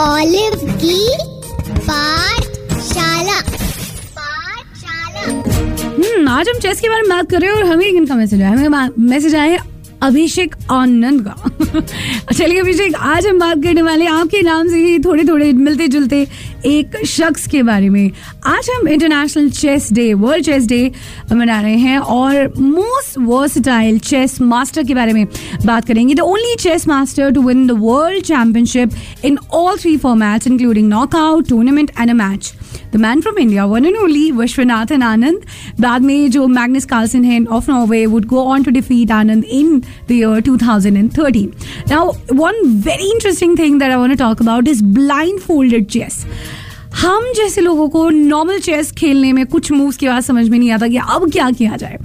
Olive की पाठशाला पाठशाला हम्म आज हम चेस के बारे में बात कर रहे हैं और हमें इनका मैसेज आया? हमें मैसेज आया अभिषेक आनंद का। चलिए अभिषेक, आज हम बात करने वाले आपके नाम से ही थोड़े थोड़े मिलते जुलते एक शख्स के बारे में। आज हम international chess day world chess day मना रहे हैं और मोस्ट वर्सटाइल चेस मास्टर के बारे में बात करेंगे। The only chess master to win the world championship in all three formats including knockout tournament and a match the man from India one and only Viswanathan Anand बाद में जो Magnus Carlsen है of Norway would go on to defeat Anand in the year 2013 now one very interesting thing that I want talk about is blind folded chess हम जैसे लोगों को normal chess खेलने में कुछ मूव्स के बाद समझ में नहीं आता कि अब क्या किया जाए।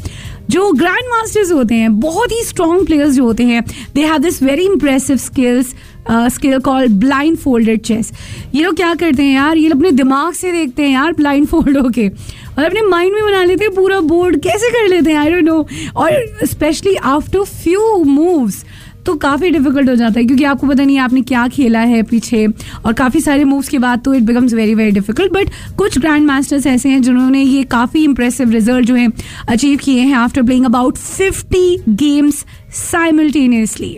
जो ग्रैंड मास्टर्स होते हैं, बहुत ही स्ट्रॉन्ग प्लेयर्स जो होते हैं they have this very impressive skills skill call blind folded chess ये लोग क्या करते हैं यार? ये लोग अपने दिमाग से देखते हैं यार ब्लाइंड फोल्ड होके। और अपने माइंड में बना लेते हैं पूरा बोर्ड कैसे कर लेते हैं? आई डोंट नो और स्पेशली आफ्टर फ्यू मूव्स तो काफ़ी डिफ़िकल्ट हो जाता है, क्योंकि आपको पता नहीं आपने क्या खेला है पीछे। और काफ़ी सारे मूव्स के बाद तो it becomes very very difficult but कुछ ग्रैंड मास्टर्स ऐसे हैं जिन्होंने ये काफ़ी इंप्रेसिव रिज़ल्ट जो है अचीव किए हैं after playing about fifty games simultaneously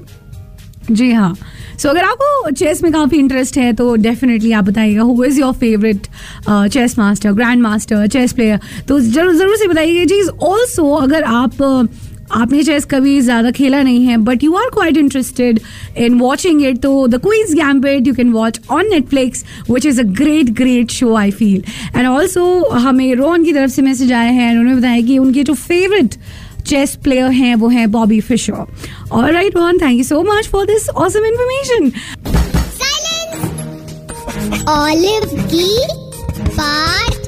जी हाँ। सो अगर आपको चेस में काफ़ी इंटरेस्ट है तो डेफिनेटली आप बताइएगा who is your favourite chess master grand master chess player तो ज़रूर ज़रूर से बताइएगा। चीज़ ऑल्सो अगर आप uh, आपने चेस कभी ज़्यादा खेला नहीं है but you are quite interested in watching it तो the queen's gambit you can watch on Netflix which is a great great show I feel and also हमें रोहन की तरफ़ से मैसेज आए हैं उन्होंने बताया कि उनके जो फेवरेट चेस प्लेयर हैं, वो हैं बॉबी फिशर और right Rohan thank you so much for this awesome information Olive की पाठशाला